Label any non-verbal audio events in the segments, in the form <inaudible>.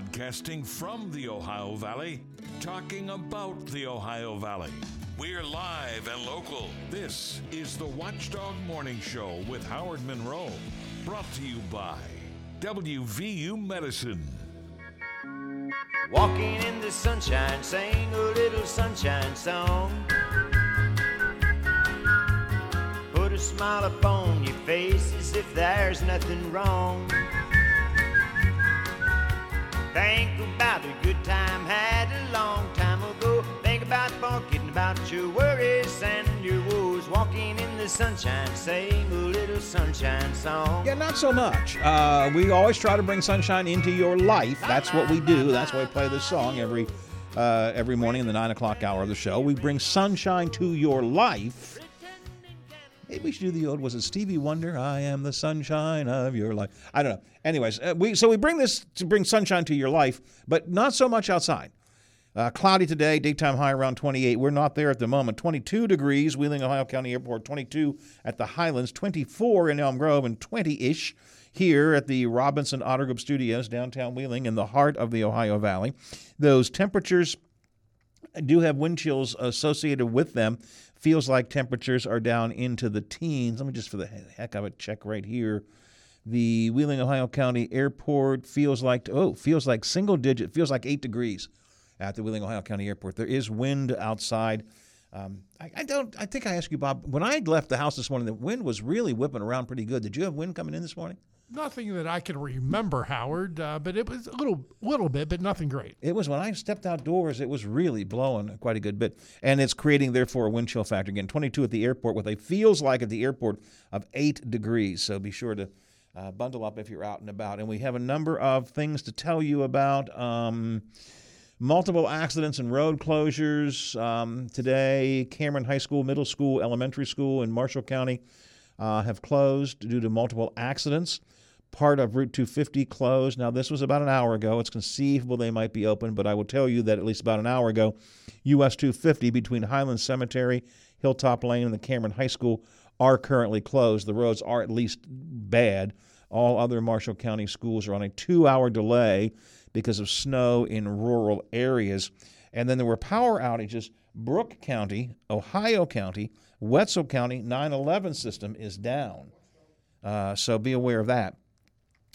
Broadcasting from the Ohio Valley, talking about the Ohio Valley. We're live and local. This is the Watchdog Morning Show with Howard Monroe. Brought to you by WVU Medicine. Walking in the sunshine, sing a little sunshine song. Put a smile upon your face as if there's nothing wrong. Think about a good time had a long time ago. Think about forgetting about your worries and your woes. Walking in the sunshine, sing a little sunshine song. Yeah, not so much. Uh, we always try to bring sunshine into your life. That's what we do. That's why we play this song every uh, every morning in the nine o'clock hour of the show. We bring sunshine to your life. Maybe we should do the old. Was it Stevie Wonder? I am the sunshine of your life. I don't know. Anyways, uh, we so we bring this to bring sunshine to your life, but not so much outside. Uh, cloudy today, daytime high around 28. We're not there at the moment. 22 degrees, Wheeling, Ohio County Airport. 22 at the Highlands. 24 in Elm Grove, and 20-ish here at the Robinson Auto Group Studios, downtown Wheeling, in the heart of the Ohio Valley. Those temperatures do have wind chills associated with them. Feels like temperatures are down into the teens. Let me just, for the heck of it, check right here. The Wheeling, Ohio County Airport feels like oh, feels like single digit. Feels like eight degrees at the Wheeling, Ohio County Airport. There is wind outside. Um, I, I, don't. I think I asked you, Bob, when I left the house this morning. The wind was really whipping around pretty good. Did you have wind coming in this morning? Nothing that I can remember, Howard, uh, but it was a little, little bit, but nothing great. It was when I stepped outdoors. It was really blowing quite a good bit, and it's creating therefore a wind chill factor again. 22 at the airport with a feels like at the airport of eight degrees. So be sure to uh, bundle up if you're out and about. And we have a number of things to tell you about. Um, multiple accidents and road closures um, today. Cameron High School, Middle School, Elementary School in Marshall County uh, have closed due to multiple accidents. Part of Route 250 closed. Now, this was about an hour ago. It's conceivable they might be open, but I will tell you that at least about an hour ago, US 250 between Highland Cemetery, Hilltop Lane, and the Cameron High School are currently closed. The roads are at least bad. All other Marshall County schools are on a two hour delay because of snow in rural areas. And then there were power outages. Brooke County, Ohio County, Wetzel County 911 system is down. Uh, so be aware of that.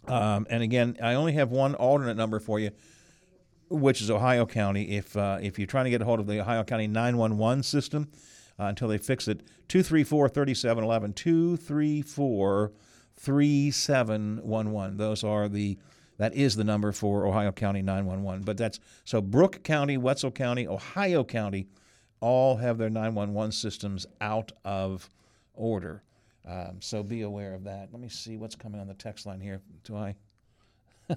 Um, and again, I only have one alternate number for you, which is Ohio County. If uh, if you're trying to get a hold of the Ohio County 911 system uh, until they fix it, 234 3711, 234 3711. Those are the that is the number for Ohio County 911. But that's so Brooke County, Wetzel County, Ohio County all have their 911 systems out of order. Um, so be aware of that. Let me see what's coming on the text line here. Do I? <laughs>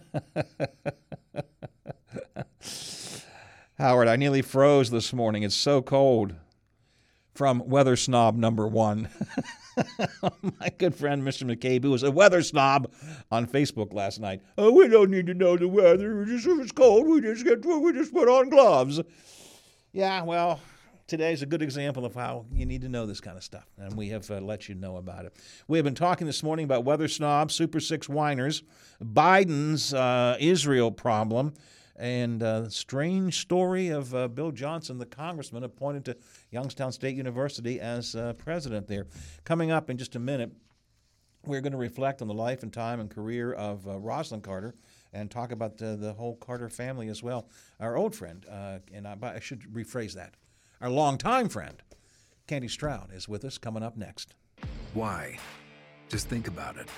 Howard, I nearly froze this morning. It's so cold. From Weather Snob number one. <laughs> My good friend, Mr. McCabe, who was a weather snob on Facebook last night. Oh, we don't need to know the weather. Just, if it's cold, we just get we just put on gloves. Yeah, well, today's a good example of how you need to know this kind of stuff, and we have uh, let you know about it. We have been talking this morning about weather snobs, Super Six whiners, Biden's uh, Israel problem, and uh, strange story of uh, Bill Johnson, the congressman appointed to Youngstown State University as uh, president there. Coming up in just a minute, we're going to reflect on the life and time and career of uh, Rosalynn Carter and talk about the whole Carter family as well. Our old friend, and I, I should rephrase that our longtime friend, Kandy Stroud, is with us coming up next. Why? Just think about it.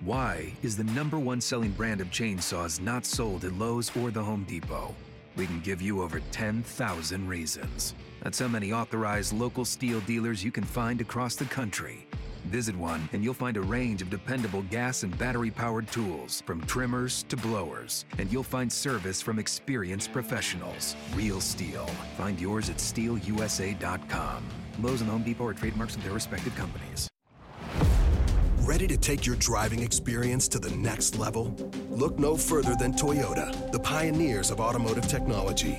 Why is the number one selling brand of chainsaws not sold at Lowe's or the Home Depot? We can give you over 10,000 reasons. That's how many authorized local Stihl dealers you can find across the country. Visit one and you'll find a range of dependable gas and battery powered tools, from trimmers to blowers. And you'll find service from experienced professionals. Real Stihl. Find yours at stihlusa.com. Lowe's and Home Depot are trademarks of their respective companies. Ready to take your driving experience to the next level? Look no further than Toyota, the pioneers of automotive technology.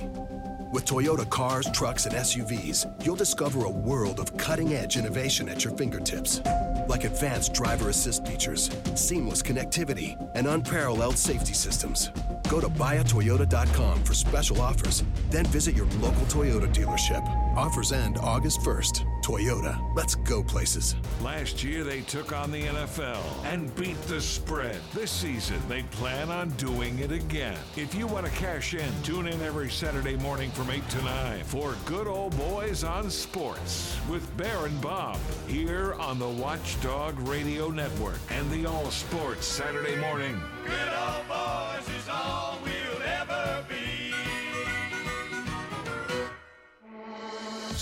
With Toyota cars, trucks, and SUVs, you'll discover a world of cutting edge innovation at your fingertips. Like advanced driver assist features, seamless connectivity, and unparalleled safety systems. Go to buyatoyota.com for special offers, then visit your local Toyota dealership. Offers end August 1st. Toyota, let's go places. Last year, they took on the NFL and beat the spread. This season, they plan on doing it again. If you want to cash in, tune in every Saturday morning from 8 to 9 for Good Old Boys on Sports with Bear and Bob here on the Watchdog Radio Network and the All Sports Saturday morning. Good old boys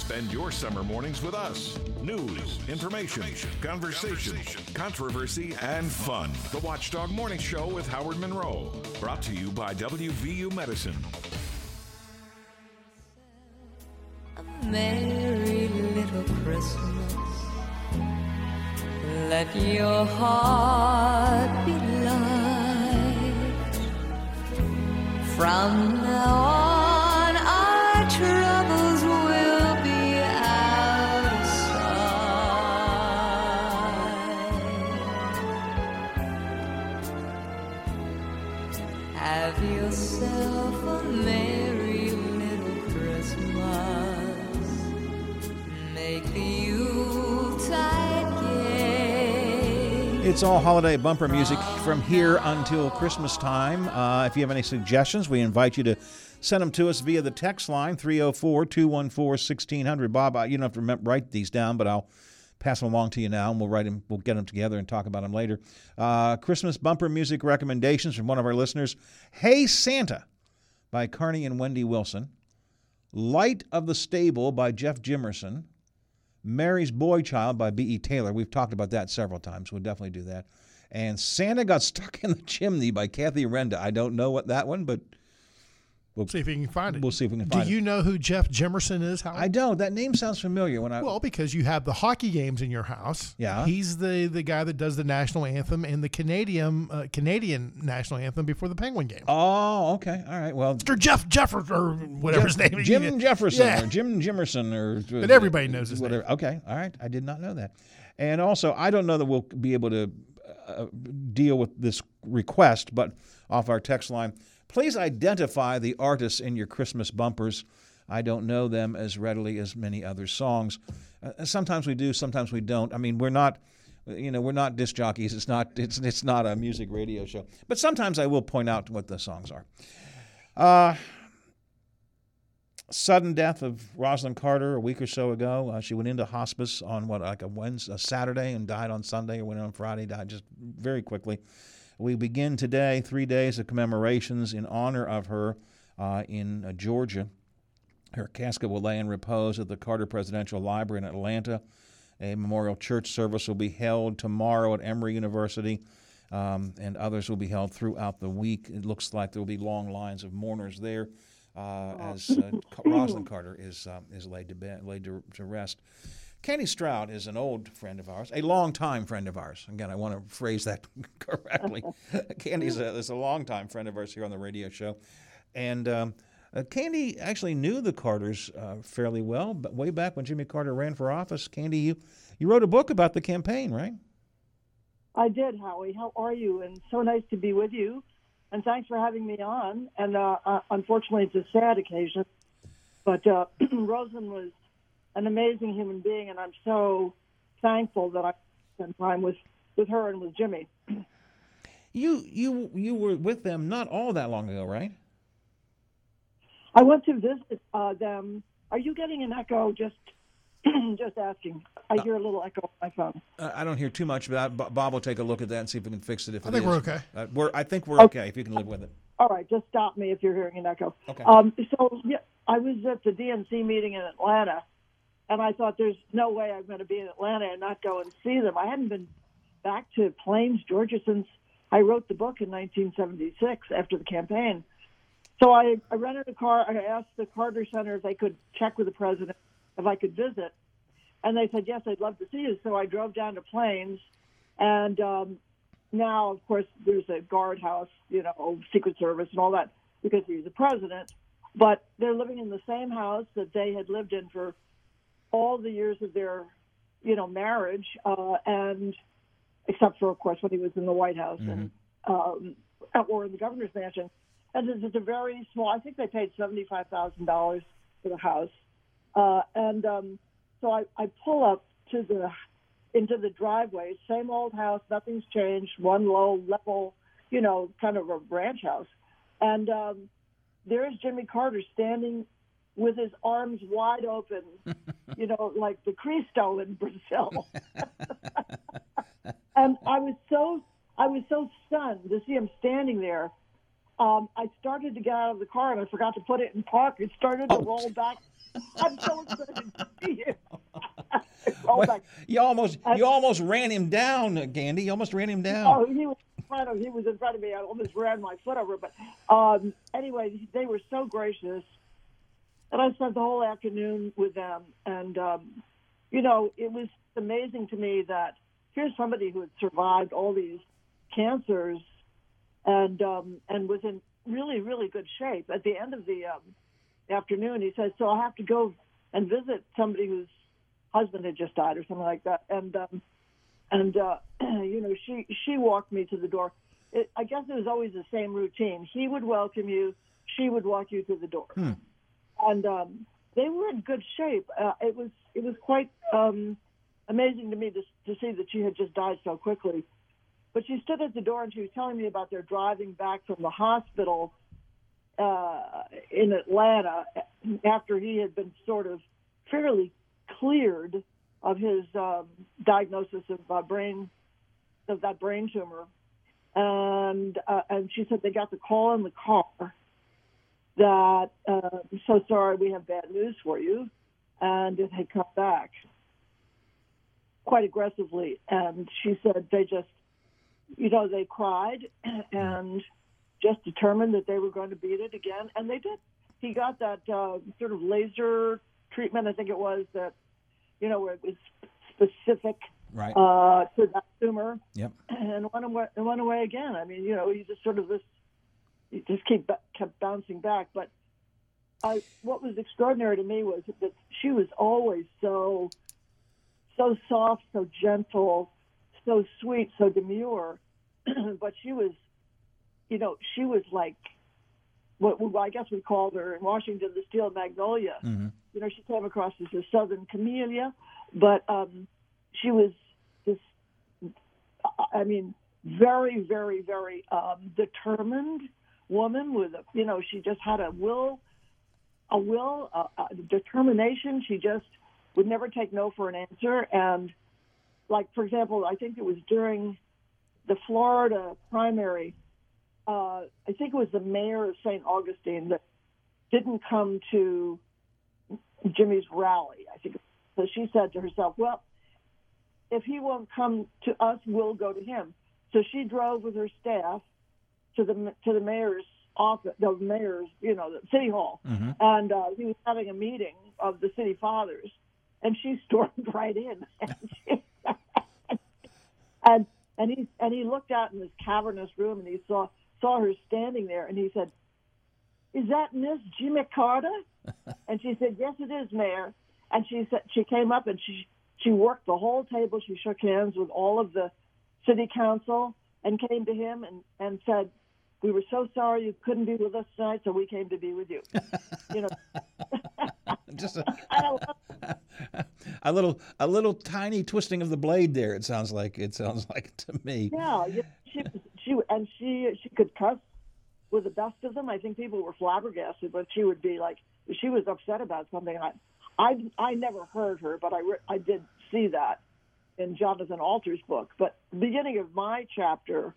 Spend your summer mornings with us. News, information, conversation, controversy, and fun. The Watchdog Morning Show with Howard Monroe. Brought to you by WVU Medicine. A merry little Christmas. Let your heart be light. From now on, It's all holiday bumper music from here until Christmas time. Uh, if you have any suggestions, we invite you to send them to us via the text line 304 214 1600. Bob, you don't have to remember, write these down, but I'll pass them along to you now, and we'll write them. We'll get them together and talk about them later. Uh, Christmas bumper music recommendations from one of our listeners. Hey Santa by Carnie and Wendy Wilson. Light of the Stable by Jeff Jimerson. Mary's Boy Child by B.E. Taylor. We've talked about that several times. We'll definitely do that. And Santa Got Stuck in the Chimney by Kathy Renda. I don't know what that one, but We'll see if you can find it. we'll see if we can find Do find you it. know who Jeff Jimerson is? Howard? I don't. That name sounds familiar when I. Well, because you have the hockey games in your house. Yeah. he's the the guy that does the national anthem and the Canadian uh, Canadian national anthem before the Penguin game. oh, okay. All right. Well, Mr. Jeff Jefferson or whatever his name is. Jim Jefferson Yeah. or Jim Jimerson or <laughs> But everybody knows his whatever. Okay, all right. I did not know that. And also, I don't know that we'll be able to uh, deal with this request, but off our text line, please identify the artists in your Christmas bumpers. I don't know them as readily as many other songs. Uh, sometimes we do, sometimes we don't. I mean, we're not. You know, we're not disc jockeys. It's not. It's it's not a music radio show. But sometimes I will point out what the songs are. Uh, sudden death of Rosalynn Carter a week or so ago. Uh, she went into hospice on what, like a Wednesday, a Saturday, and died on Sunday, or went on Friday, died just very quickly. We begin today three days of commemorations in honor of her uh, in uh, Georgia. Her casket will lay in repose at the Carter Presidential Library in Atlanta. A memorial church service will be held tomorrow at Emory University, um, and others will be held throughout the week. It looks like there will be long lines of mourners there uh, as uh, <laughs> Rosalynn Carter is um, is laid to bed, laid to, to rest. Kandy Stroud is an old friend of ours, a longtime friend of ours. Again, I want to phrase that <laughs> correctly. <laughs> Kandy's a, is a longtime friend of ours here on the radio show, and um, uh, Kandy actually knew the Carters uh, fairly well. But way back when Jimmy Carter ran for office, Kandy, you you wrote a book about the campaign, right? I did, Howie. How are you? And so nice to be with you. And thanks for having me on. And uh, uh, unfortunately, it's a sad occasion. But uh, <clears throat> Rosen was an amazing human being, and I'm so thankful that I spent time with, with her and with Jimmy. <clears throat> You you you were with them not all that long ago, right? I went to visit uh, them. Are you getting an echo? Just <clears throat> just asking. I hear a little echo on my phone. Uh, I don't hear too much about. Bo- Bob will take a look at that and see if we can fix it. If I it think we're okay. Uh, we're I think we're okay if you can live with it. All right, just stop me if you're hearing an echo. Okay. Um, so yeah, I was at the DNC meeting in Atlanta, and I thought there's no way I'm going to be in Atlanta and not go and see them. I hadn't been back to Plains, Georgia, since I wrote the book in 1976 after the campaign. So I, I rented a car. I asked the Carter Center if they could check with the president if I could visit, and they said yes, I'd love to see you. So I drove down to Plains, and um, now, of course, there's a guardhouse, you know, Secret Service and all that because he's the president. But they're living in the same house that they had lived in for all the years of their, you know, marriage, uh, and except for, of course, when he was in the White House and um, or in the governor's mansion. and it's, it's a very small. I think they paid seventy five thousand dollars for the house, uh, and um, so I, I pull up to the into the driveway. Same old house, nothing's changed. One low level, you know, kind of a ranch house, and um, there's Jimmy Carter standing with his arms wide open, <laughs> you know, like the Cristo in Brazil. <laughs> and I was so I was so stunned to see him standing there. Um, I started to get out of the car and I forgot to put it in park. It started to Oh. roll back. I'm so excited to see you. roll back. You almost I- you almost ran him down, Kandy. You almost ran him down. Oh, he was in front of he was in front of me. I almost ran my foot over. But um, anyway, they were so gracious, and I spent the whole afternoon with them. And um, you know, it was amazing to me that here's somebody who had survived all these cancers, and um, and was in really really good shape. At the end of the um, afternoon, he said, "So I have to go and visit somebody whose husband had just died, or something like that." And um, and uh, <clears throat> you know she she walked me to the door. It, I guess it was always the same routine. He would welcome you, she would walk you to the door, and um, they were in good shape. Uh, it was it was quite um, amazing to me to, to see that she had just died so quickly. But she stood at the door and she was telling me about their driving back from the hospital uh, in Atlanta after he had been sort of fairly cleared of his um, diagnosis of uh, brain of that brain tumor, and uh, and she said they got the call in the car that uh, I'm so sorry we have bad news for you, and it had come back quite aggressively, and she said they just you know they cried <clears throat> and just determined that they were going to beat it again, and they did. He got that uh, sort of laser treatment, I think it was that you know where it was specific Right. uh, to that tumor, Yep. <clears throat> and went away, and went away again. I mean, you know, he just sort of this, he just keep kept bouncing back. But I, what was extraordinary to me was that she was always so, so soft, so gentle, so sweet, so demure. <clears throat> but she was, you know, she was like, what what I guess we called her in Washington the steel magnolia. Mhm. You know, she came across as a southern camellia, but um, she was this I mean, very, very, very um, determined woman with, a, you know, she just had a will, a will, a, a determination. She just would never take no for an answer. And, like, for example, I think it was during the Florida primary, uh, I think it was the mayor of St. Augustine that didn't come to Jimmy's rally. I think so. She said to herself, "Well, if he won't come to us, we'll go to him." So she drove with her staff to the to the mayor's office, the mayor's, you know, the city hall, Mm-hmm. and uh, he was having a meeting of the city fathers, and she <laughs> stormed right in, <laughs> and she, and and he and he looked out in this cavernous room, and he saw saw her standing there, and he said, "Is that Miss Jimmy Carter?" <laughs> and she said, "Yes, it is, Mayor." And she said she came up and she she worked the whole table. She shook hands with all of the city council and came to him and and said, "We were so sorry you couldn't be with us tonight, so we came to be with you." <laughs> you know, <laughs> Just a, <laughs> <laughs> a little a little tiny twisting of the blade there. It sounds like it sounds <laughs> like to me. Yeah, yeah, she she and she she could cuss with the best of them. I think people were flabbergasted, but she would be like, she was upset about something. I I I never heard her, but I I did see that in Jonathan Alter's book. But the beginning of my chapter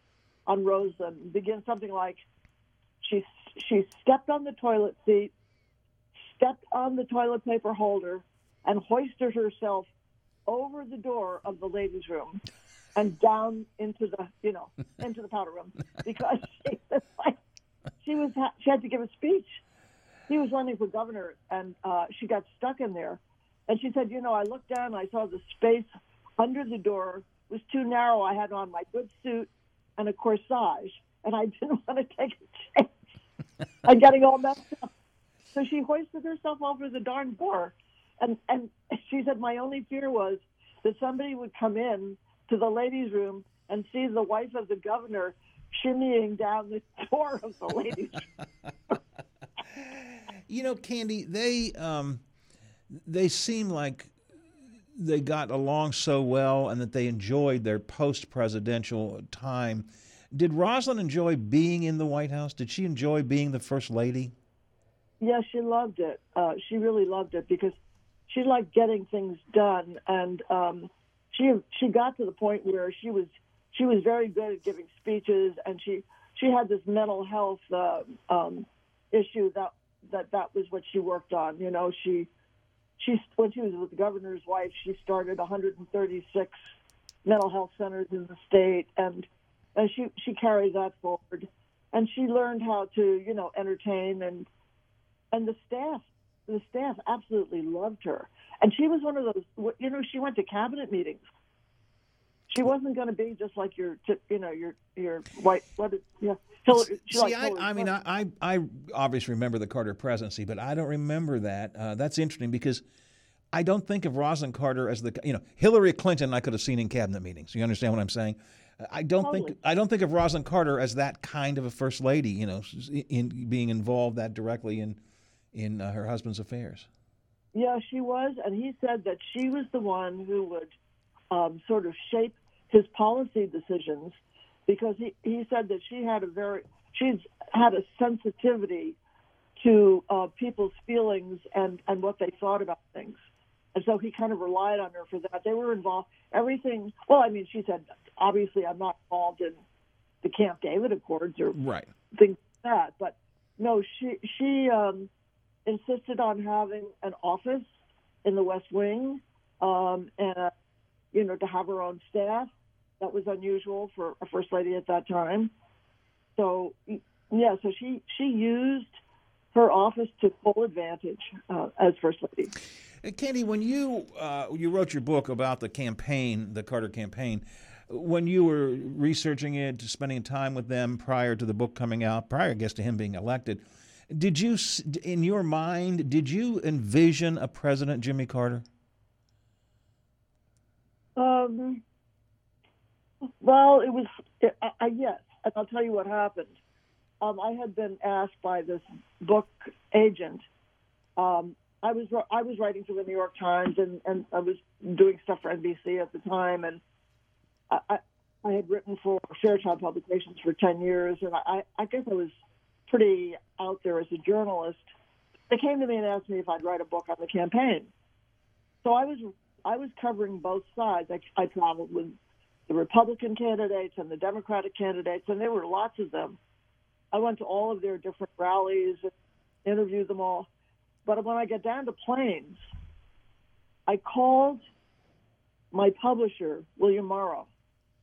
on Rosa begins something like, she she stepped on the toilet seat, stepped on the toilet paper holder, and hoisted herself over the door of the ladies' room and down into the you know <laughs> into the powder room because <laughs> she was like she was she had to give a speech. He was running for governor, and uh, she got stuck in there. And she said, "You know, I looked down, and I saw the space under the door was too narrow. I had on my good suit and a corsage, and I didn't <laughs> want to take a chance on getting all messed up. So she hoisted herself over the darn door, and and she said, my only fear was that somebody would come in to the ladies' room and see the wife of the governor shimmying down the <laughs> door of the ladies. room." <laughs> You know, Kandy, they um, they seem like they got along so well, and that they enjoyed their post-presidential time. Did Rosalynn enjoy being in the White House? Did she enjoy being the first lady? Yeah, she loved it. Uh, she really loved it because she liked getting things done, and um, she she got to the point where she was she was very good at giving speeches, and she she had this mental health uh, um, issue that that that was what she worked on. You know, she she when she was with the governor's wife, she started 136 mental health centers in the state, and and she she carried that forward, and she learned how to you know entertain and and the staff the staff absolutely loved her, and she was one of those you know she went to cabinet meetings. She wasn't going to be just like your, you know, your your white. What? Is, yeah, Hillary, she See, I, I mean, I, I, obviously remember the Carter presidency, but I don't remember that. Uh, that's interesting because I don't think of Rosalynn Carter as the, you know, Hillary Clinton. I could have seen in cabinet meetings. You understand what I'm saying? I don't think I don't think of Rosalynn Carter as that kind of a first lady. You know, in being involved that directly in in uh, her husband's affairs. Yeah, she was, and he said that she was the one who would um, sort of shape his policy decisions because he, he said that she had a very she's had a sensitivity to uh, people's feelings and and what they thought about things, and so he kind of relied on her for that. They were involved everything. Well, I mean, she said obviously I'm not involved in the Camp David Accords or Right. things like that. But no, she she um, insisted on having an office in the West Wing, um, and uh, you know to have her own staff. That was unusual for a first lady at that time. So yeah, so she she used her office to full advantage uh, as first lady. Kandy, when you uh, you wrote your book about the campaign, the Carter campaign, when you were researching it, spending time with them prior to the book coming out, prior, I guess, to him being elected, did you, in your mind, did you envision a President Jimmy Carter? Um, well, it was I, I, yes, and I'll tell you what happened. Um, I had been asked by this book agent. Um, I was I was writing for the New York Times, and, and I was doing stuff for NBC at the time, and I, I, I had written for Fairchild Publications for ten years, and I, I guess I was pretty out there as a journalist. They came to me and asked me if I'd write a book on the campaign. So I was I was covering both sides. I, I traveled with the Republican candidates and the Democratic candidates, and there were lots of them. I went to all of their different rallies interviewed them all. But when I got down to Plains, I called my publisher, William Morrow,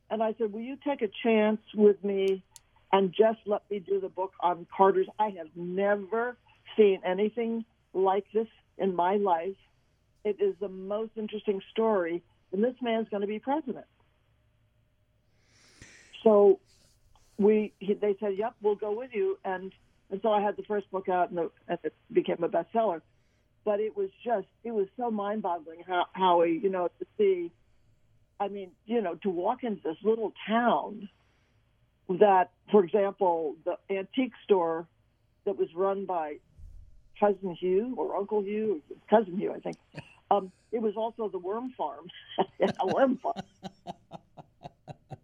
and I said, Will you take a chance with me and just let me do the book on Carter's? I have never seen anything like this in my life. It is the most interesting story, and this man's going to be president. So we he, they said, "Yep, we'll go with you." And and so I had the first book out, and, the, and it became a bestseller. But it was just it was so mind-boggling how how he you know to see. I mean, you know, to walk into this little town that, for example, the antique store that was run by cousin Hugh or Uncle Hugh, cousin Hugh, I think. Um, it was also the worm farm, <laughs> a worm farm.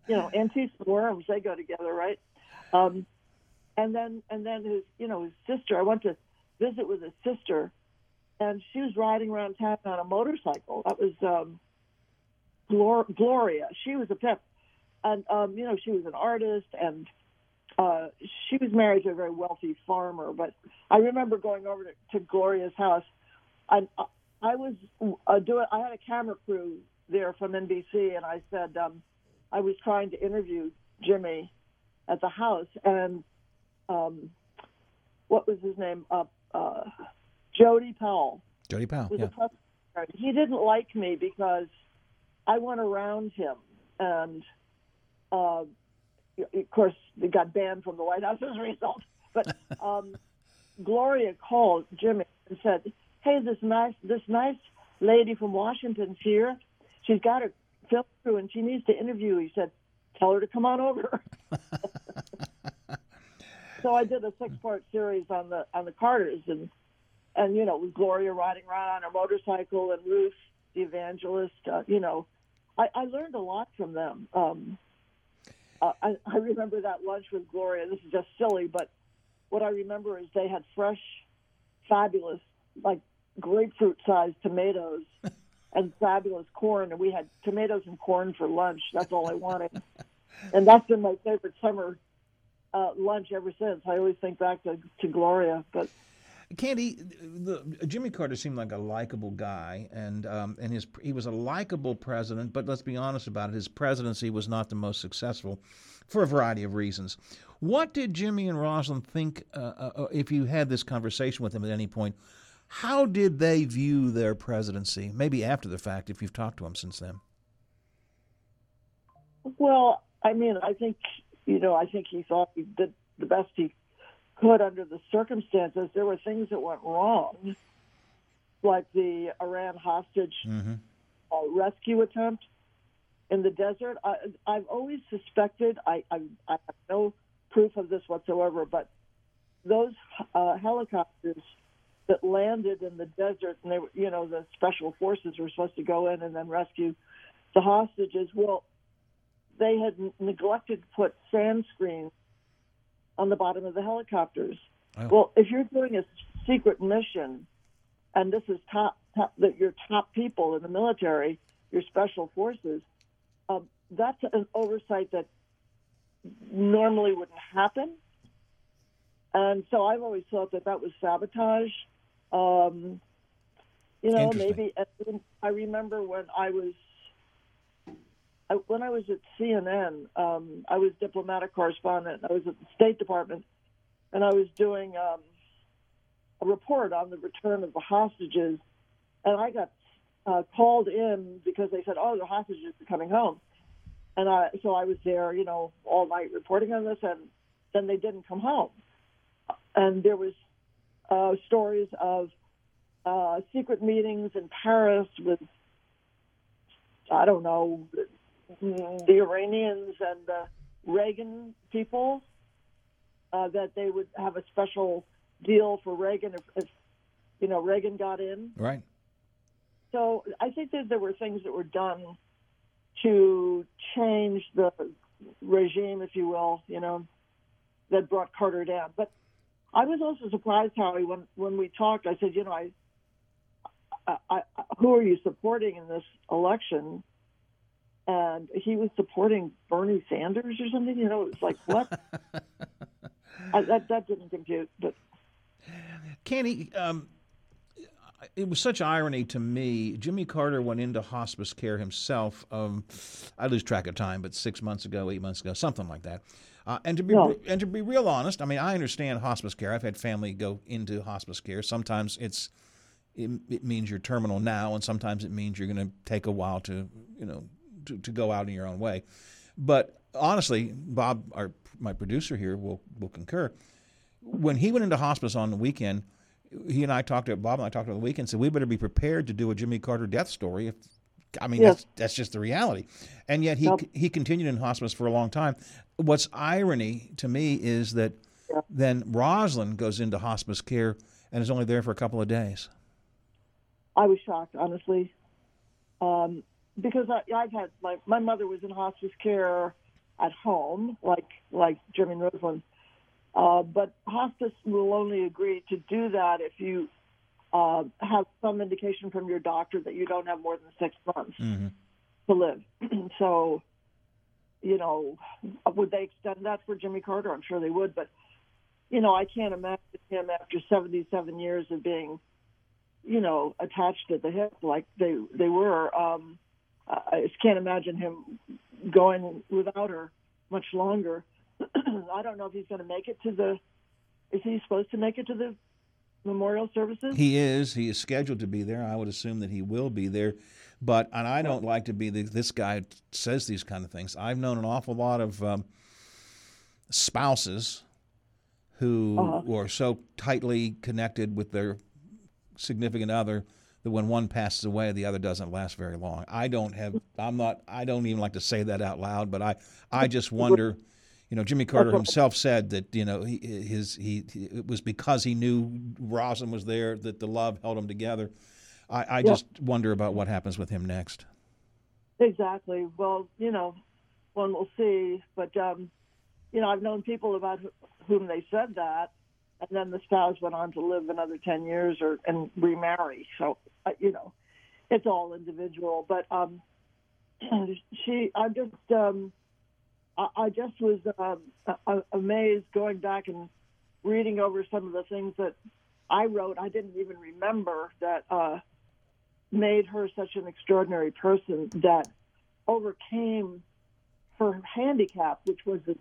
you know, antiques and worms they go together, right? Um, and then and then his you know his sister. I went to visit with his sister, and she was riding around town on a motorcycle. That was um, Glor- Gloria. She was a pimp, and um, you know she was an artist and uh, she was married to a very wealthy farmer. But I remember going over to, to Gloria's house. I, I was uh, doing. I had a camera crew there from NBC, and I said um, I was trying to interview Jimmy at the house, and um, what was his name? Uh, uh, Jody Powell Jody Powell. was Yeah. a press. He didn't like me because I went around him, and uh, of course, they got banned from the White House as a <laughs> result. But um, Gloria called Jimmy and said, "Hey, this nice this nice lady from Washington's here. She's got a film crew and she needs to interview." He said, "Tell her to come on over." <laughs> so I did a six-part series on the on the Carters, and and you know with Gloria riding around on her motorcycle and Ruth the evangelist. Uh, you know, I, I learned a lot from them. Um, uh, I, I remember that lunch with Gloria. This is just silly, but what I remember is they had fresh, fabulous, like grapefruit-sized tomatoes <laughs> and fabulous corn, and we had tomatoes and corn for lunch. That's all I wanted, and that's been my favorite summer uh, lunch ever since. I always think back to, to Gloria, but Kandy, the, Jimmy Carter seemed like a likable guy, and um, and his he was a likable president. But let's be honest about it, his presidency was not the most successful, for a variety of reasons. What did Jimmy and Rosalynn think? Uh, uh, if you had this conversation with them at any point, how did they view their presidency? Maybe after the fact, if you've talked to them since then. Well, I mean, I think you know, I think he thought he did the best he could under the circumstances. There were things that went wrong, like the Iran hostage Mm-hmm. uh, rescue attempt in the desert. I, I've always suspected. I, I, I have no proof of this whatsoever, but those uh, helicopters that landed in the desert, and they were, you know, the special forces were supposed to go in and then rescue the hostages. Well, they had neglected to put sand screens on the bottom of the helicopters. Oh. Well, if you're doing a secret mission, and this is top, top that your top people in the military, your special forces, um, that's an oversight that normally wouldn't happen. And so I've always thought that that was sabotage. Um, you know, maybe I remember when I was When I was at CNN, um, I was diplomatic correspondent. I was at the State Department, and I was doing um, a report on the return of the hostages. And I got uh, called in because they said, "Oh, the hostages are coming home," and I, so I was there, you know, all night reporting on this, and then they didn't come home. And there was uh, stories of uh, secret meetings in Paris with, I don't know, the Iranians and the Reagan people uh, that they would have a special deal for Reagan if, if you know Reagan got in. Right. So I think that there were things that were done to change the regime, if you will, you know, that brought Carter down. But I was also surprised, Howie, when when we talked. I said, you know, I, I, I who are you supporting in this election? And he was supporting Bernie Sanders or something. You know, it was like what? <laughs> I, that that didn't compute. But Kandy, um, it was such irony to me. Jimmy Carter went into hospice care himself. Um, I lose track of time, but six months ago, eight months ago, something like that. Uh, and to be No. and to be real honest, I mean, I understand hospice care. I've had family go into hospice care. Sometimes it's it, it means you're terminal now, and sometimes it means you're going to take a while to you know to, to go out in your own way. But honestly, Bob, our my producer here, will will concur. When he went into hospice on the weekend, he and I talked to Bob and I talked on the weekend. Said we better be prepared to do a Jimmy Carter death story. If I mean that's that's just the reality. And yet he Yep. he continued in hospice for a long time. What's irony to me is that then Rosalynn goes into hospice care and is only there for a couple of days. I was shocked, honestly, um, because I, I've had my my mother was in hospice care at home, like like Jimmy and Rosalynn, uh, but hospice will only agree to do that if you uh, have some indication from your doctor that you don't have more than six months Mhm. to live. <clears throat> so, you know, would they extend that for Jimmy Carter? I'm sure they would, but you know, I can't imagine him after 77 years of being you know, attached at the hip like they they were. Um, I just can't imagine him going without her much longer. <clears throat> I don't know if he's going to make it to the. Is he supposed to make it to the memorial services? He is. He is scheduled to be there. I would assume that he will be there. But and I don't like to be the, this guy who says these kind of things. I've known an awful lot of um, spouses who Uh-huh. are so tightly connected with their significant other that when one passes away, the other doesn't last very long. I don't have. I'm not. I don't even like to say that out loud. But I. I just wonder You know, Jimmy Carter himself said that you know he, his he it was because he knew Rosalynn was there that the love held them together. I, I Yeah. just wonder about what happens with him next. Exactly. Well, you know, one will see. But um, you know, I've known people about whom they said that, and then the spouse went on to live another ten years or and remarry. So uh, you know, it's all individual. But um, <clears throat> she, I just, um, I, just was um, amazed going back and reading over some of the things that I wrote. I didn't even remember that. Uh, made her such an extraordinary person that overcame her handicap, which was this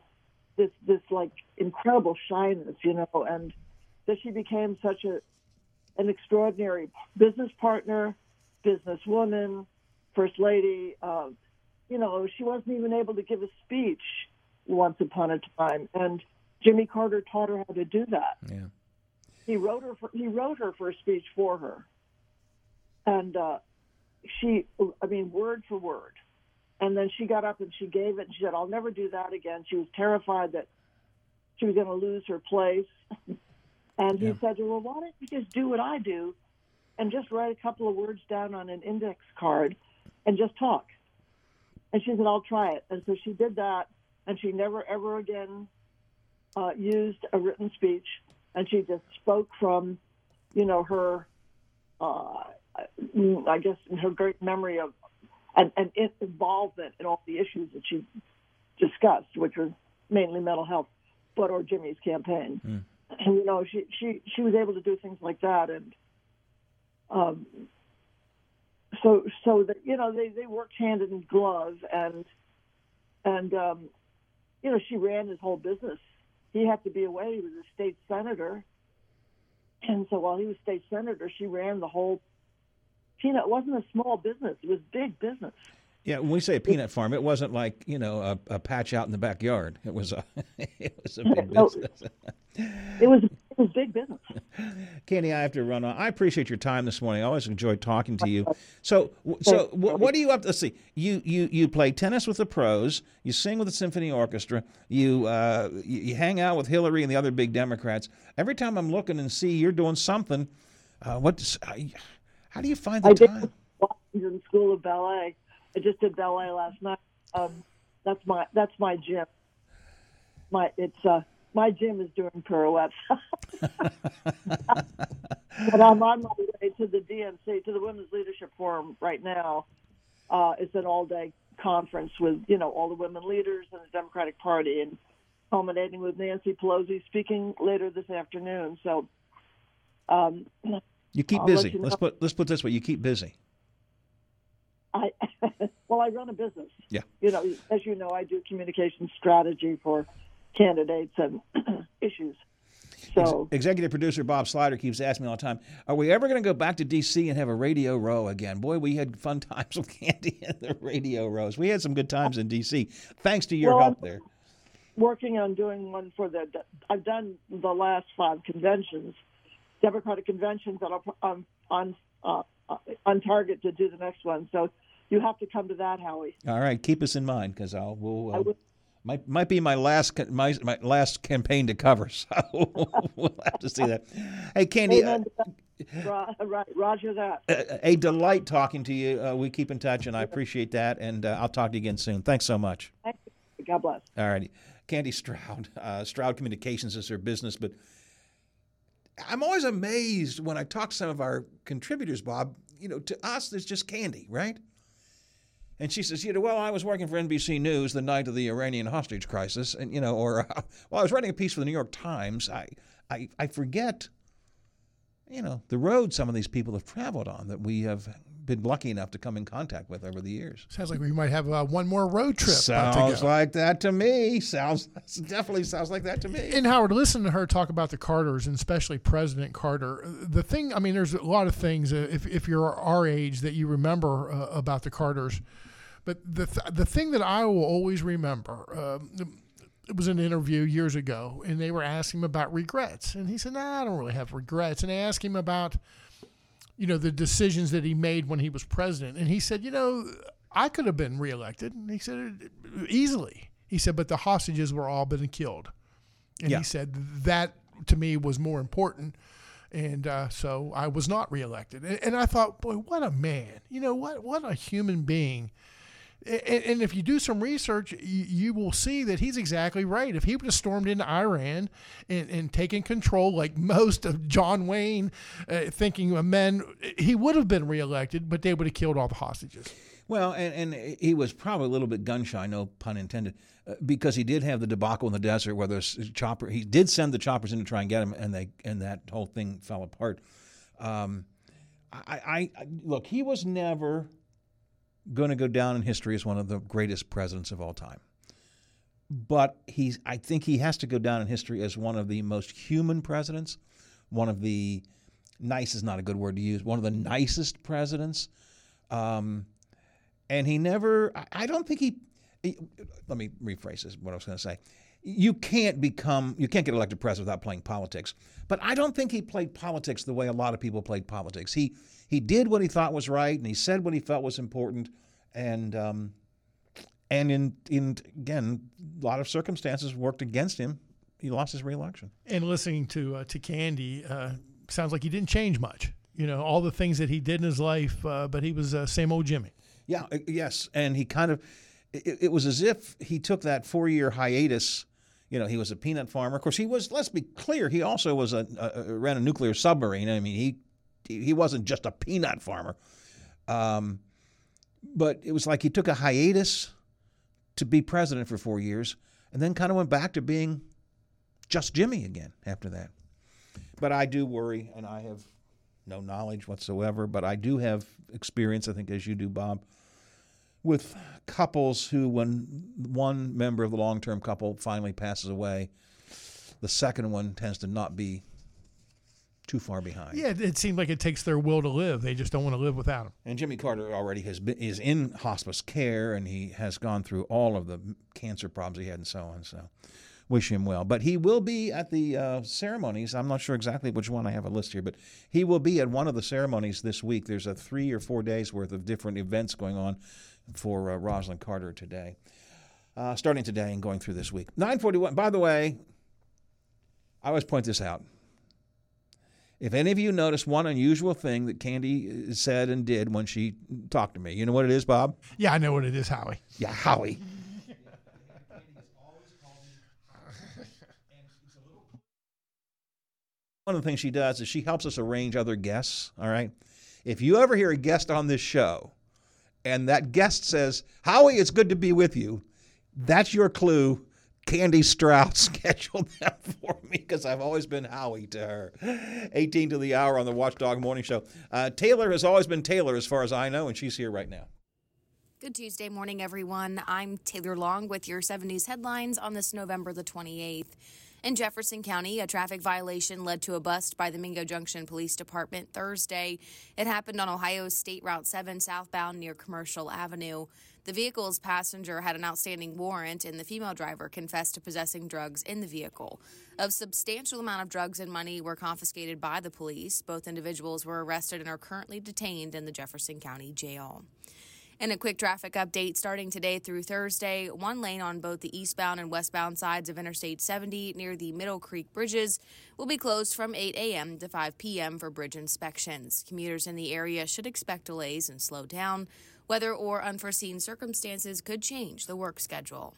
this this like incredible shyness, you know, and that she became such a an extraordinary business partner, businesswoman, first lady. Uh, you know, she wasn't even able to give a speech once upon a time, and Jimmy Carter taught her how to do that. Yeah. He wrote her. For, he wrote her first speech for her, and uh, she, I mean, word for word. And then she got up and she gave it. And she said, "I'll never do that again." She was terrified that she was going to lose her place. <laughs> and he Yeah. said to her, "Well, why don't you just do what I do, and just write a couple of words down on an index card, and just talk." And she said, "I'll try it." And so she did that, and she never ever again uh, used a written speech, and she just spoke from, you know, her, uh, I guess, her great memory of and, and in- involvement in all the issues that she discussed, which were mainly mental health, but or Jimmy's campaign. And you know, she she she was able to do things like that, and um, so so that you know they they worked hand in glove, and and um, you know she ran his whole business. He had to be away; he was a state senator, and so while he was state senator, she ran the whole. Peanut wasn't a small business; it was big business. Yeah, when we say a peanut farm, it wasn't like you know a, a patch out in the backyard. It was a <laughs> it was a big business. <laughs> It was it was big business. Kandy, I have to run on. I appreciate your time this morning. I always enjoy talking to you. So, so what are you up to? Let's see. You you you play tennis with the pros. You sing with the symphony orchestra. You uh, you, you hang out with Hillary and the other big Democrats. Every time I'm looking and see you're doing something, uh, what? How do you find the I did time? Washington School of Ballet. I just did ballet last night. Um, that's my that's my gym. My it's uh my gym is doing pirouettes. <laughs> but I'm on my way to the DNC to the Women's Leadership Forum right now. Uh, it's an all day conference with you know all the women leaders in the Democratic Party and culminating with Nancy Pelosi speaking later this afternoon. So. Um, You keep I'll let busy. you Let's know. put let's put this way. You keep busy. I <laughs> well, I run a business. Yeah. You know, as you know, I do communication strategy for candidates and <clears throat> issues. So Executive producer Bob Slider keeps asking me all the time, "Are we ever going to go back to D.C. and have a radio row again?" Boy, we had fun <laughs> times with Kandy and the radio rows. We had some good times in D.C. Thanks to your Well, help there. working on doing one for the. I've done the last five conventions, Democratic conventions, I'm on on uh, on target to do the next one. So you have to come to that, Howie. All right, keep us in mind because I'll we'll, I uh, might might be my last my my last campaign to cover. <laughs> So we'll have to see that. Hey, Kandy. Uh, Amen to that. Ro- right, Roger that. a, a delight talking to you. Uh, we keep in touch, and I appreciate that. And uh, I'll talk to you again soon. Thanks so much. Thank you. God bless. All righty. Kandy Stroud. Uh, Stroud Communications is her business, but I'm always amazed when I talk to some of our contributors, Bob. You know, to us, there's just Kandy, right? And she says, you know, well, I was working for NBC News the night of the Iranian hostage crisis, and you know, or uh, <laughs> well, I was writing a piece for the New York Times. I, I, I forget, you know, the road some of these people have traveled on that we have been lucky enough to come in contact with over the years. Sounds like we might have uh, one more road trip. Sounds like that to me. Sounds <laughs> definitely sounds like that to me. And Howard, listen to her talk about the Carters, and especially President Carter. The thing, I mean, there's a lot of things uh, if, if you're our age that you remember uh, about the Carters, but the th- the thing that I will always remember. Um, it was an interview years ago, and they were asking him about regrets, and he said, "Nah, I don't really have regrets." And they asked him about, you know, the decisions that he made when he was president, and he said, "You know, I could have been reelected." And he said, "Easily." He said, but the hostages were all been killed. And Yeah. he said that to me was more important. And uh, so I was not reelected. And, and I thought, boy, what a man. You know, what, what a human being. And, if you do some research, you, you will see that he's exactly right. If he would have stormed into Iran and, and taken control, like most of John Wayne uh, thinking of men, he would have been reelected, but they would have killed all the hostages. Well, and, and he was probably a little bit gun shy, no pun intended, uh, because he did have the debacle in the desert where there's chopper. He did send the choppers in to try and get him, and they and that whole thing fell apart. Um, I, I, I look, he was never going to go down in history as one of the greatest presidents of all time. But he's, I think he has to go down in history as one of the most human presidents, one of the nice is not a good word to use, one of the nicest presidents. Um, and he never I- i don't think he, he- let me rephrase this what i was going to say you can't become you can't get elected president without playing politics but i don't think he played politics the way a lot of people played politics he he did what he thought was right and he said what he felt was important and um and in in again a lot of circumstances worked against him he lost his reelection And listening to uh, to Kandy uh, sounds like he didn't change much. You know, all the things that he did in his life, uh, but he was uh, same old Jimmy. Yeah, uh, yes, and he kind of it, it was as if he took that four year hiatus. You know, he was a peanut farmer. Of course, he was. Let's be clear. He also was a, a a- ran a nuclear submarine. I mean, he he wasn't just a peanut farmer. Um, but it was like he took a hiatus to be president for four years, and then kind of went back to being just Jimmy again after that. But I do worry, and I have no knowledge whatsoever, but I do have experience, I think, as you do, Bob, with couples who, when one member of the long term couple finally passes away, the second one tends to not be too far behind. Yeah, it, it seemed like it takes their will to live. They just don't want to live without him. And Jimmy Carter already has been is in hospice care, and he has gone through all of the cancer problems he had, and so on. So, wish him well. But he will be at the uh, ceremonies. I'm not sure exactly which one. I have a list here, but he will be at one of the ceremonies this week. There's a three or four days worth of different events going on for uh, Rosalynn Carter today, uh, starting today and going through this week. 9:41. By the way, I always point this out. If any of you notice one unusual thing that Kandy uh, said and did when she talked to me, you know what it is, Bob? Yeah, I know what it is, Howie. Yeah, Howie. <laughs> One of the things she does is she helps us arrange other guests. All right. If you ever hear a guest on this show and that guest says, Howie, it's good to be with you, that's your clue. Kandy Stroud <laughs> scheduled that for me because I've always been Howie to her. 18 to the hour on the Watchdog Morning Show. Uh, Taylor has always been Taylor as far as I know, and she's here right now. Good Tuesday morning, everyone. I'm Taylor Long with your 7 News headlines on this November the 28th. In Jefferson County, a traffic violation led to a bust by the Mingo Junction Police Department Thursday. It happened on Ohio State Route 7 southbound near Commercial Avenue. The vehicle's passenger had an outstanding warrant, and the female driver confessed to possessing drugs in the vehicle. A substantial amount of drugs and money were confiscated by the police. Both individuals were arrested and are currently detained in the Jefferson County Jail. And a quick traffic update starting today through Thursday. One lane on both the eastbound and westbound sides of Interstate 70 near the Middle Creek bridges will be closed from 8 a.m. to 5 p.m. for bridge inspections. Commuters in the area should expect delays and slow down. Weather or unforeseen circumstances could change the work schedule.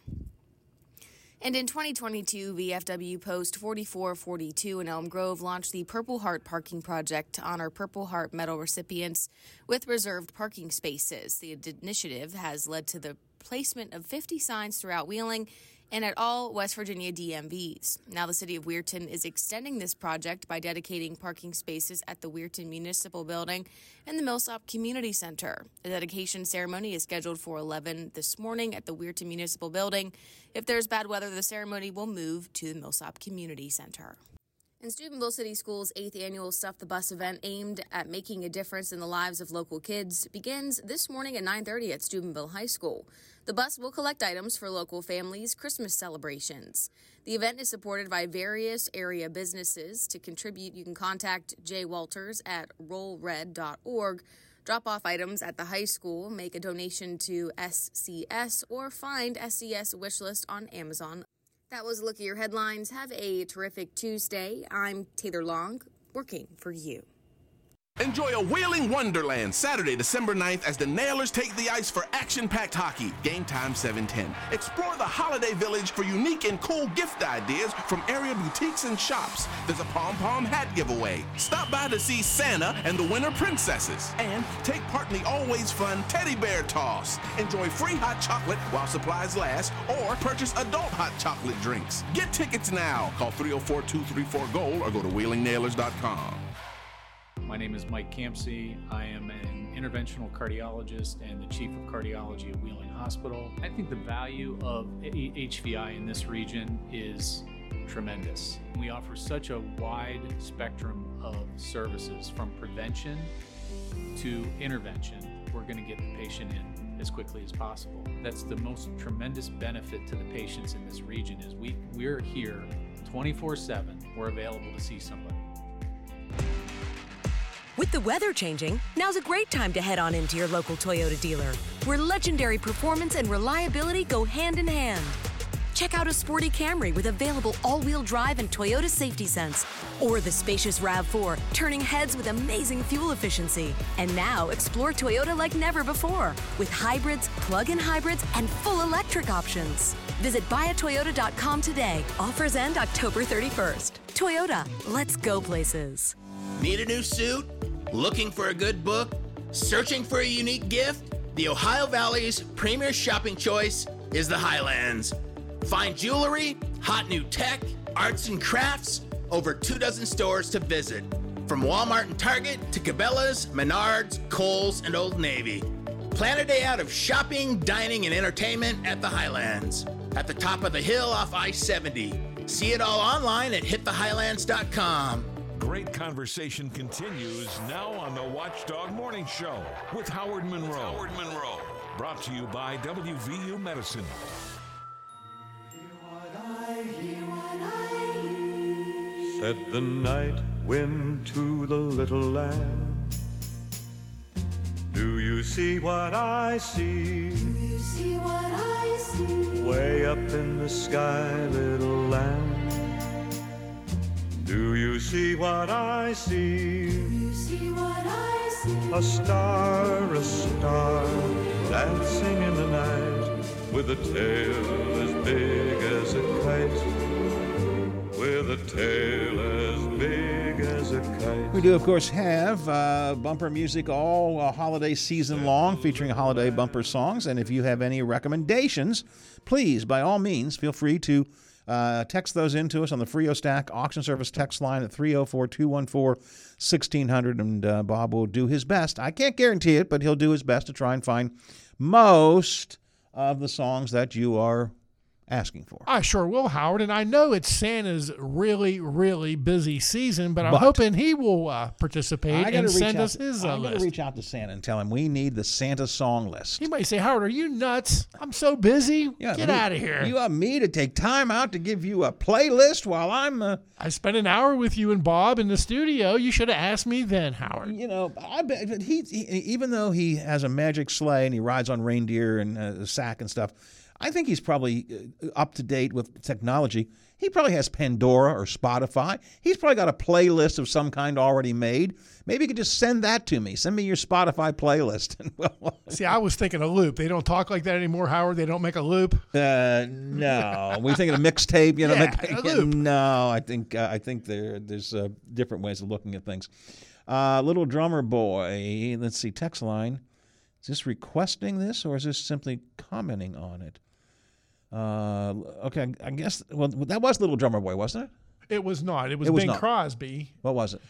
And in 2022, VFW Post 4442 in Elm Grove launched the Purple Heart Parking Project to honor Purple Heart Medal recipients with reserved parking spaces. The initiative has led to the placement of 50 signs throughout Wheeling and at all West Virginia DMVs. Now, the city of Weirton is extending this project by dedicating parking spaces at the Weirton Municipal Building and the Millsop Community Center. The dedication ceremony is scheduled for 11 this morning at the Weirton Municipal Building. If there's bad weather, the ceremony will move to the Millsop Community Center. And Steubenville City Schools' eighth annual Stuff the Bus event aimed at making a difference in the lives of local kids begins this morning at 9:30 at Steubenville High School. The bus will collect items for local families' Christmas celebrations. The event is supported by various area businesses. To contribute, you can contact Jay Walters at rollred.org. Drop off items at the high school, make a donation to SCS, or find SCS wishlist on Amazon. That was a look at your headlines. Have a terrific Tuesday. I'm Taylor Long, working for you. Enjoy a whaling wonderland Saturday, December 9th as the Nailers take the ice for action-packed hockey. Game time 710. Explore the holiday village for unique and cool gift ideas from area boutiques and shops. There's a pom-pom hat giveaway. Stop by to see Santa and the Winter Princesses. And take part in the always fun teddy bear toss. Enjoy free hot chocolate while supplies last or purchase adult hot chocolate drinks. Get tickets now. Call 304-234-GOAL or go to wheelingnailers.com. My name is Mike Campsey. I am an interventional cardiologist and the chief of cardiology at Wheeling Hospital. I think the value of HVI in this region is tremendous. We offer such a wide spectrum of services from prevention to intervention. We're going to get the patient in as quickly as possible. That's the most tremendous benefit to the patients in this region is we we're here 24/7. We're available to see somebody. With the weather changing, now's a great time to head on into your local Toyota dealer, where legendary performance and reliability go hand in hand. Check out a sporty Camry with available all-wheel drive and Toyota Safety Sense, or the spacious RAV4, turning heads with amazing fuel efficiency. And now explore Toyota like never before, with hybrids, plug-in hybrids, and full electric options. Visit buyatoyota.com today. Offers end October 31st. Toyota, let's go places. Need a new suit? Looking for a good book? Searching for a unique gift? The Ohio Valley's premier shopping choice is the Highlands. Find jewelry, hot new tech, arts and crafts, over two dozen stores to visit. From Walmart and Target to Cabela's, Menards, Kohl's, and Old Navy. Plan a day out of shopping, dining, and entertainment at the Highlands. At the top of the hill off I 70. See it all online at hitthehighlands.com. Great conversation continues now on the Watchdog Morning Show with Howard Monroe. Howard Monroe. Brought to you by WVU Medicine. Said the night wind to the little lamb. Do you see what I see? Do you see what I see? Way up in the sky, little lamb. Do you see what I see? Do you see what I see? A star, a star, dancing in the night, with a tail as big as a kite. With a tail as big as a kite. We do, of course, have uh, bumper music all uh, holiday season long, featuring holiday bumper songs. And if you have any recommendations, please, by all means, feel free to uh, text those into us on the Frio Stack auction service text line at 304 214 1600. And uh, Bob will do his best. I can't guarantee it, but he'll do his best to try and find most of the songs that you are asking for. I sure will, Howard. And I know it's Santa's really, really busy season, but I'm But- hoping he will uh, participate and send us his uh, I'm gonna reach out to Santa and tell him we need the Santa song list. He might say, Howard, are you nuts? I'm so busy. Get out of here. You want me to take time out to give you a playlist while I'm. Uh, I spent an hour with you and Bob in the studio. You should have asked me then, Howard. You know, I bet he, he even though he has a magic sleigh and he rides on reindeer and uh, a sack and stuff, I think he's probably uh, up to date with technology. He probably has Pandora or Spotify. He's probably got a playlist of some kind already made. Maybe you could just send that to me. Send me your Spotify playlist. <laughs> See, I was thinking a loop. They don't talk like that anymore, Howard. They don't make a loop. Uh, no, we thinking a mixtape. You know, <laughs> Yeah, make- a <laughs> loop. no. I think uh, I think there there's uh, different ways of looking at things. Uh, little drummer boy. Let's see. Text line. Is this requesting this or is this simply commenting on it? Uh, okay, I guess. Well, that was Little Drummer Boy, wasn't it? It was not. It was It was Bing not. Crosby. What was it?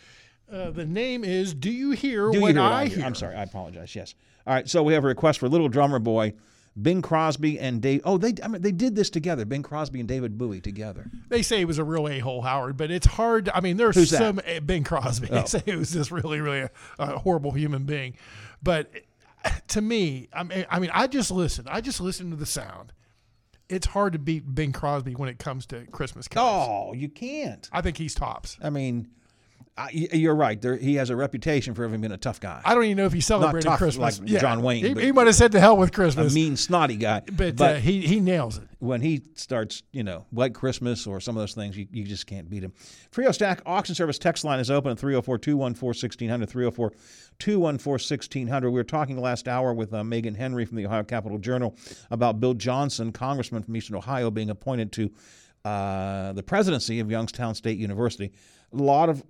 Uh, the name is Do You Hear Do What you hear I what Hear? I'm sorry. I apologize. Yes. All right. So we have a request for Little Drummer Boy, Bing Crosby and Dave. Oh, they. I mean, they did this together. Bing Crosby and David Bowie together. They say he was a real a hole, Howard, but it's hard. I mean, there's Who's some uh, Bing Crosby. Oh. They say he was just really, really a, a horrible human being. But uh, to me, I mean, I mean, I just listened. I just listened to the sound. It's hard to beat Bing Crosby when it comes to Christmas carols. Oh, you can't. I think he's tops. I mean, I, you're right. There, he has a reputation for having been a tough guy. I don't even know if he celebrated tough Christmas. like John Wayne. He, he might have said to hell with Christmas. A mean, snotty guy. but, uh, he he nails it. when he starts, you know, White Christmas or some of those things, you, you just can't beat him. Frio Stack Auction Service text line is open at 304 214 1600. 304 214 1600. We were talking last hour with uh, Megan Henry from the Ohio Capital Journal about Bill Johnson, congressman from Eastern Ohio, being appointed to uh, the presidency of Youngstown State University. A lot of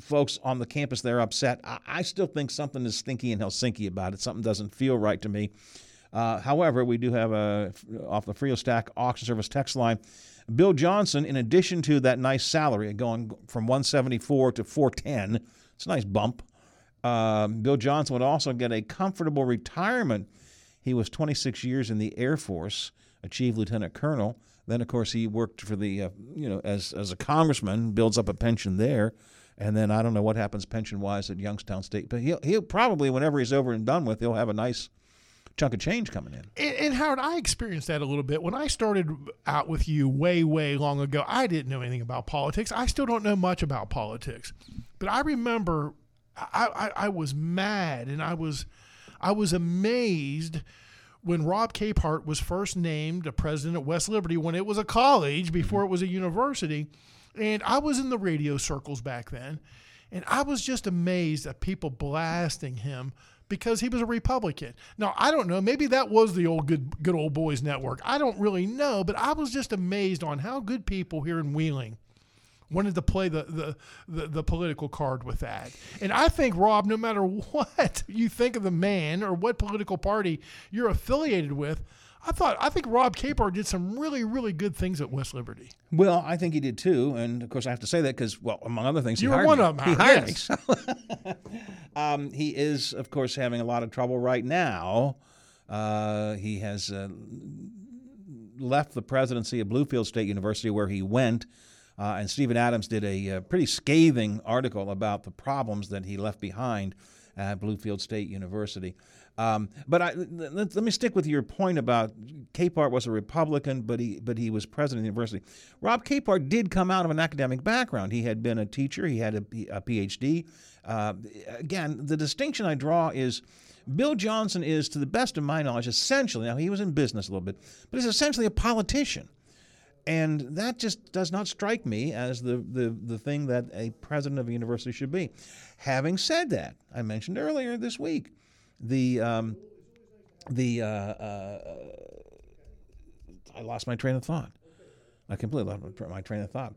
folks on the campus there upset. I, I still think something is stinky in Helsinki about it. Something doesn't feel right to me. Uh, however, we do have a off the Frio Stack auction service text line. Bill Johnson, in addition to that nice salary going from 174 to 410, it's a nice bump. Um, Bill Johnson would also get a comfortable retirement. He was 26 years in the Air Force, achieved lieutenant colonel. Then, of course, he worked for the uh, you know as as a congressman, builds up a pension there, and then I don't know what happens pension wise at Youngstown State, but he'll he'll probably whenever he's over and done with, he'll have a nice chunk of change coming in. And, and Howard, I experienced that a little bit when I started out with you way, way long ago. I didn't know anything about politics. I still don't know much about politics, but I remember I, I, I was mad and I was I was amazed when Rob Capehart was first named a president at West Liberty when it was a college before it was a university. And I was in the radio circles back then. And I was just amazed at people blasting him because he was a Republican. Now, I don't know. Maybe that was the old good good old boys network. I don't really know, but I was just amazed on how good people here in Wheeling wanted to play the, the, the, the, political card with that. And I think, Rob, no matter <laughs> what you think of the man or what political party you're affiliated with, I thought I think Rob Capehart did some really, really good things at West Liberty. Well, I think he did too, and of course I have to say that because, well, among other things, You he were one me. of 'em, He hired yes. me. <laughs> So, um, he is, of course, having a lot of trouble right now. Uh, he has uh, left the presidency of Bluefield State University, where he went. Uh, and Stephen Adams did a uh, pretty scathing article about the problems that he left behind at Bluefield State University. Um, but I, let, let me stick with your point about Capehart was a Republican, but he but he was president of the university. Rob Capehart did come out of an academic background. He had been a teacher. He had a PhD. Uh, again, the distinction I draw is. Bill Johnson is, to the best of my knowledge, essentially, now he was in business a little bit, but he's essentially a politician. And that just does not strike me as the, the, the thing that a president of a university should be. Having said that, I mentioned earlier this week the um, the uh, uh, I lost my train of thought. I completely lost my- train of thought.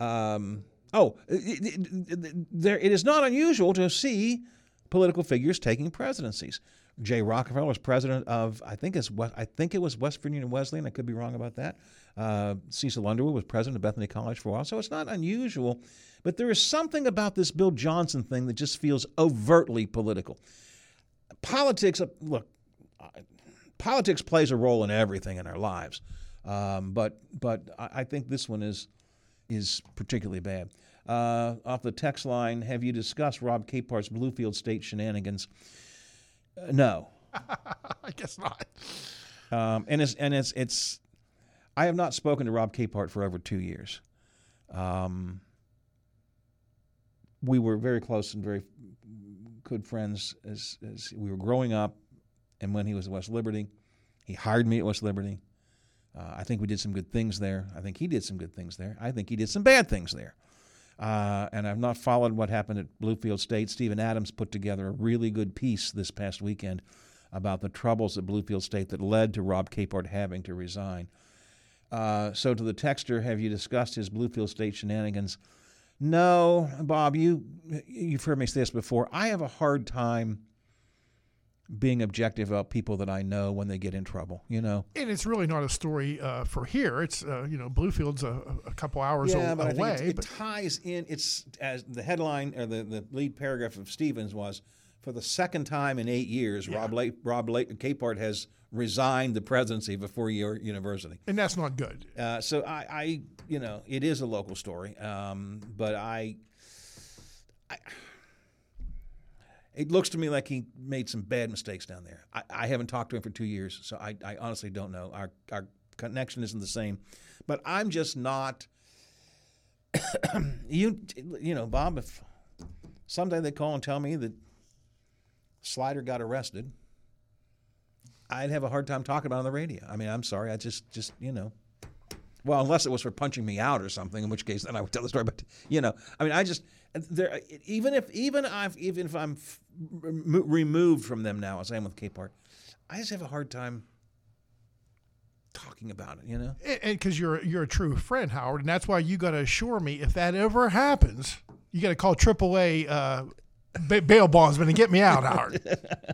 Um, oh, it, it- it- there it is not unusual to see political figures taking presidencies. Jay Rockefeller was president of I think it's I think it was West Virginia Wesleyan. I could be wrong about that. Uh, Cecil Underwood was president of Bethany College for a while, so it's not unusual. But there is something about this Bill Johnson thing that just feels overtly political. Politics, uh, look, politics plays a role in everything in our lives, um, but but I, think this one is is particularly bad. Uh, off the text line, have you discussed Rob Capehart's Bluefield State shenanigans? Uh, no. <laughs> I guess not. Um, and it's and it's it's. I have not spoken to Rob Capehart for over two years. Um, we were very close and very good friends as, as we were growing up, and when he was at West Liberty, he hired me at West Liberty. Uh, I think we did some good things there. I think he did some good things there. I think he did some bad things there. Uh, and I've not followed what happened at Bluefield State. Stephen Adams put together a really good piece this past weekend about the troubles at Bluefield State that led to Rob Capehart having to resign. Uh, so to the texter, have you discussed his Bluefield State shenanigans? No, Bob. You you've heard me say this before. I have a hard time being objective about people that I know when they get in trouble. You know. And it's really not a story uh, for here. It's uh, you know Bluefield's a, a couple hours yeah, a- but I think away. it's- it but ties in. It's as the headline or the, the lead paragraph of Stevens was for the second time in eight years, Rob La- Rob La- Capehart has resigned the presidency of a four-year university. and that's not good. Uh, so I, I, you know, it is a local story, um, but I, I, it looks to me like he made some bad mistakes down there. I, I haven't talked to him for two years, so I, I honestly don't know. Our our connection isn't the same, but I'm just not. <coughs> you, you know, Bob. If someday they call and tell me that Slider got arrested, I'd have a hard time talking about it on the radio. I mean, I'm sorry. I just, just you know. Well, unless it was for punching me out or something, in which case then I would tell the story. But you know, I mean, I just there. Even if even I've even if I'm removed from them now, as I am with Capehart, I just have a hard time talking about it. You know. and because you're you're a true friend, Howard, and that's why you got to assure me if that ever happens, you got to call AAA uh, ba- bail bondsman and get me out, Howard.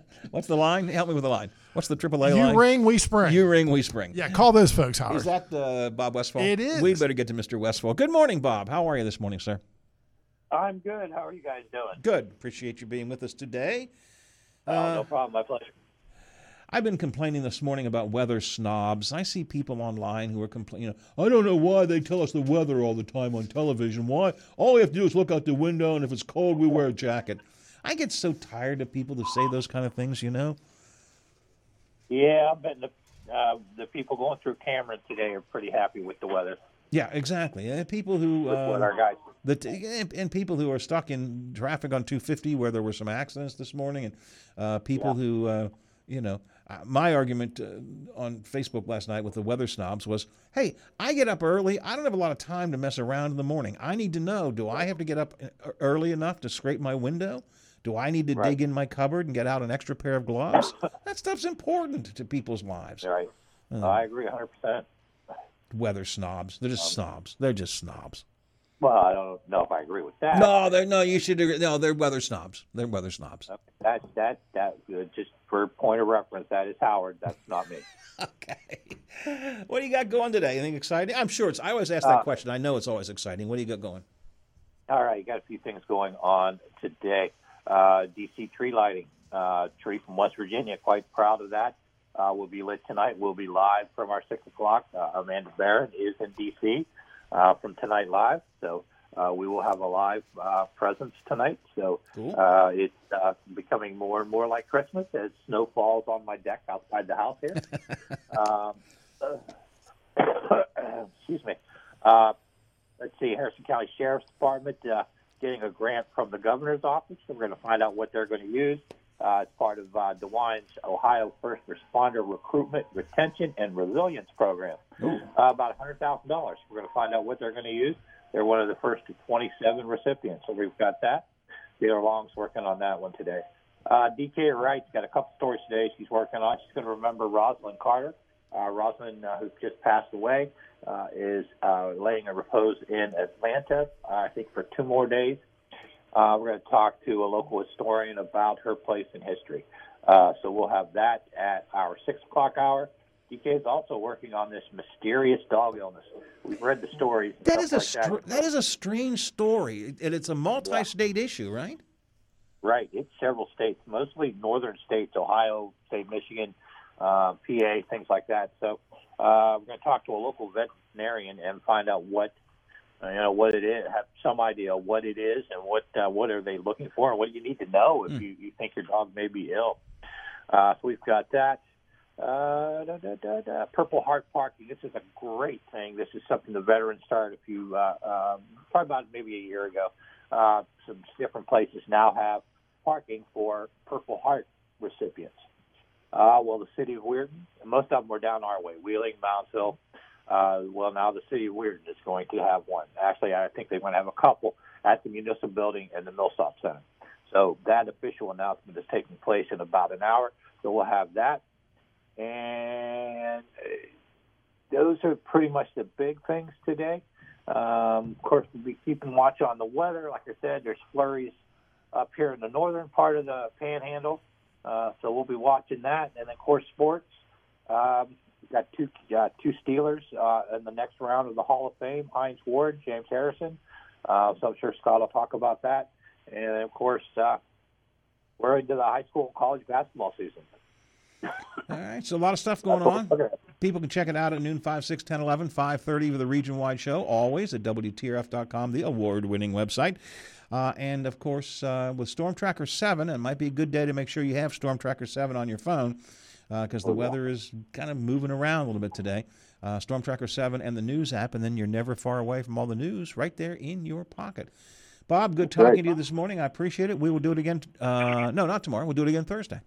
<laughs> What's the line? Help me with the line. What's the AAA You line? ring, we spring. You ring, we spring. Yeah, call those folks, Howard. Is that uh, Bob Westfall? It is. We'd better get to Mr. Westfall. Good morning, Bob. How are you this morning, sir? I'm good. How are you guys doing? Good. Appreciate you being with us today. Oh, Uh, no problem. My pleasure. I've been complaining this morning about weather snobs. I see people online who are complaining. You know, I don't know why they tell us the weather all the time on television. Why? All we have to do is look out the window, and if it's cold, we wear a jacket. I get so tired of people to say those kind of things. You know. Yeah, I bet the uh, the people going through Cameron today are pretty happy with the weather. Yeah, exactly. And people who what uh, our guys- the and, and people who are stuck in traffic on 250 where there were some accidents this morning, and uh, people who uh, you know. Uh, my argument uh, on Facebook last night with the weather snobs was, "Hey, I get up early. I don't have a lot of time to mess around in the morning. I need to know: Do I have to get up uh, early enough to scrape my window? Do I need to Right. dig in my cupboard and get out an extra pair of gloves? <laughs> that stuff's important to people's lives. Right. I agree 100. percent weather snobs. They're Um, just snobs. They're just snobs. Well, I don't know if I agree with that. No, they're no. You should agree. No, they're weather snobs. They're weather snobs. That that that uh, just for point of reference, that is Howard. That's not me. <laughs> Okay. What do you got going today? Anything exciting? I'm sure it's. I always ask that Uh, question. I know it's always exciting. What do you got going? All right, you got a few things going on today. Uh, DC tree lighting. Uh, tree from West Virginia. Quite proud of that. Uh, will be lit tonight. We'll be live from our six o'clock. Uh, Amanda Barron is in DC uh, from tonight live, so uh, we will have a live uh, presence tonight. So uh, it's uh, becoming more and more like Christmas as snow falls on my deck outside the house here. <laughs> um, <coughs> excuse me. Uh, let's see, Harrison County Sheriff's Department uh, getting a grant from the governor's office. We're going to find out what they're going to use uh, as part of uh, DeWine's Ohio First Responder Recruitment, Retention, and Resilience Program. Uh, about $100,000. We're going to find out what they're going to use. They're one of the first 27 recipients, so we've got that. Taylor Long's working on that one today. Uh, DK Wright's got a couple stories today she's working on. She's going to remember Rosalynn Carter. Uh, Rosalynn, uh, who just passed away, uh, is uh, laying a repose in Atlanta, uh, I think, for two more days. Uh, we're going to talk to a local historian about her place in history. Uh, so we'll have that at our six o'clock hour. DK is also working on this mysterious dog illness. We've read the stories. That is a like str- that is a strange story, and it's a multi-state issue, right? Right. It's several states, mostly northern states, Ohio, say Michigan, uh, PA, things like that. So uh, we're going to talk to a local veterinarian and find out what you know what it is, have some idea what it is, and what uh, what are they looking for, and what do you need to know if you, you think your dog may be ill. Uh, so we've got that. Uh, da, da, da, da. Purple Heart Parking. This is a great thing. This is something the veterans started a few, uh, um, probably about maybe a year ago. Uh, some different places now have parking for Purple Heart recipients. Uh, well, the city of Weirton, most of them are down our way, Wheeling, Moundsville. Uh, well, now the city of Weirton is going to have one. Actually, I think they're going to have a couple at the municipal building and the Millsop Center. So that official announcement is taking place in about an hour. So we'll have that. And uh, those are pretty much the big things today. Um, of course, we'll be keeping watch on the weather. Like I said, there's flurries up here in the northern part of the panhandle. Uh, so we'll be watching that. And of course, sports. Um, we've got two, uh, two Steelers uh, in the next round of the Hall of Fame Hines Ward, James Harrison. Uh, so I'm sure Scott will talk about that. And, of course, uh, we're into the high school and college basketball season. All right, so a lot of stuff going on. People can check it out at noon, 5, 6, 10, 11, 5.30 for the region-wide show, always at WTRF.com, the award-winning website. Uh, and, of course, uh, with Storm Tracker 7, it might be a good day to make sure you have Storm Tracker 7 on your phone because the weather is kind of moving around a little bit today. Uh, Storm Tracker 7 and the news app, and then you're never far away from all the news right there in your pocket. Bob, good That's talking to you this morning. I appreciate it. We will do it again. Uh, no, not tomorrow. We'll do it again Thursday.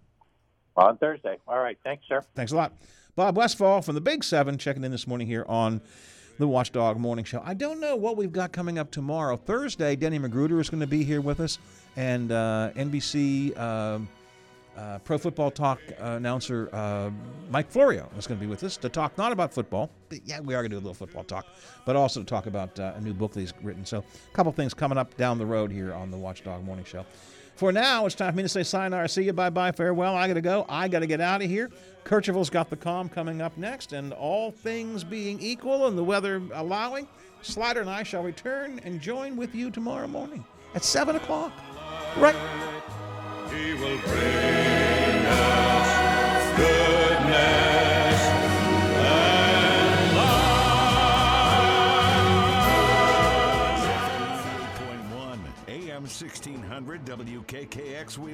On Thursday. All right. Thanks, sir. Thanks a lot. Bob Westfall from the Big Seven checking in this morning here on the Watchdog Morning Show. I don't know what we've got coming up tomorrow. Thursday, Denny Magruder is going to be here with us, and uh, NBC um uh, Pro Football Talk uh, announcer uh, Mike Florio is going to be with us to talk not about football. But yeah, we are going to do a little football talk, but also to talk about uh, a new book that he's written. So a couple things coming up down the road here on the Watchdog Morning Show. For now, it's time for me to say sayonara, see you, bye bye, farewell. I got to go. I got to get out of here. Kercheval's got the calm coming up next, and all things being equal and the weather allowing, Slider and I shall return and join with you tomorrow morning at 7 o'clock. Right. He will bring us goodness and AM 1600 WKKX.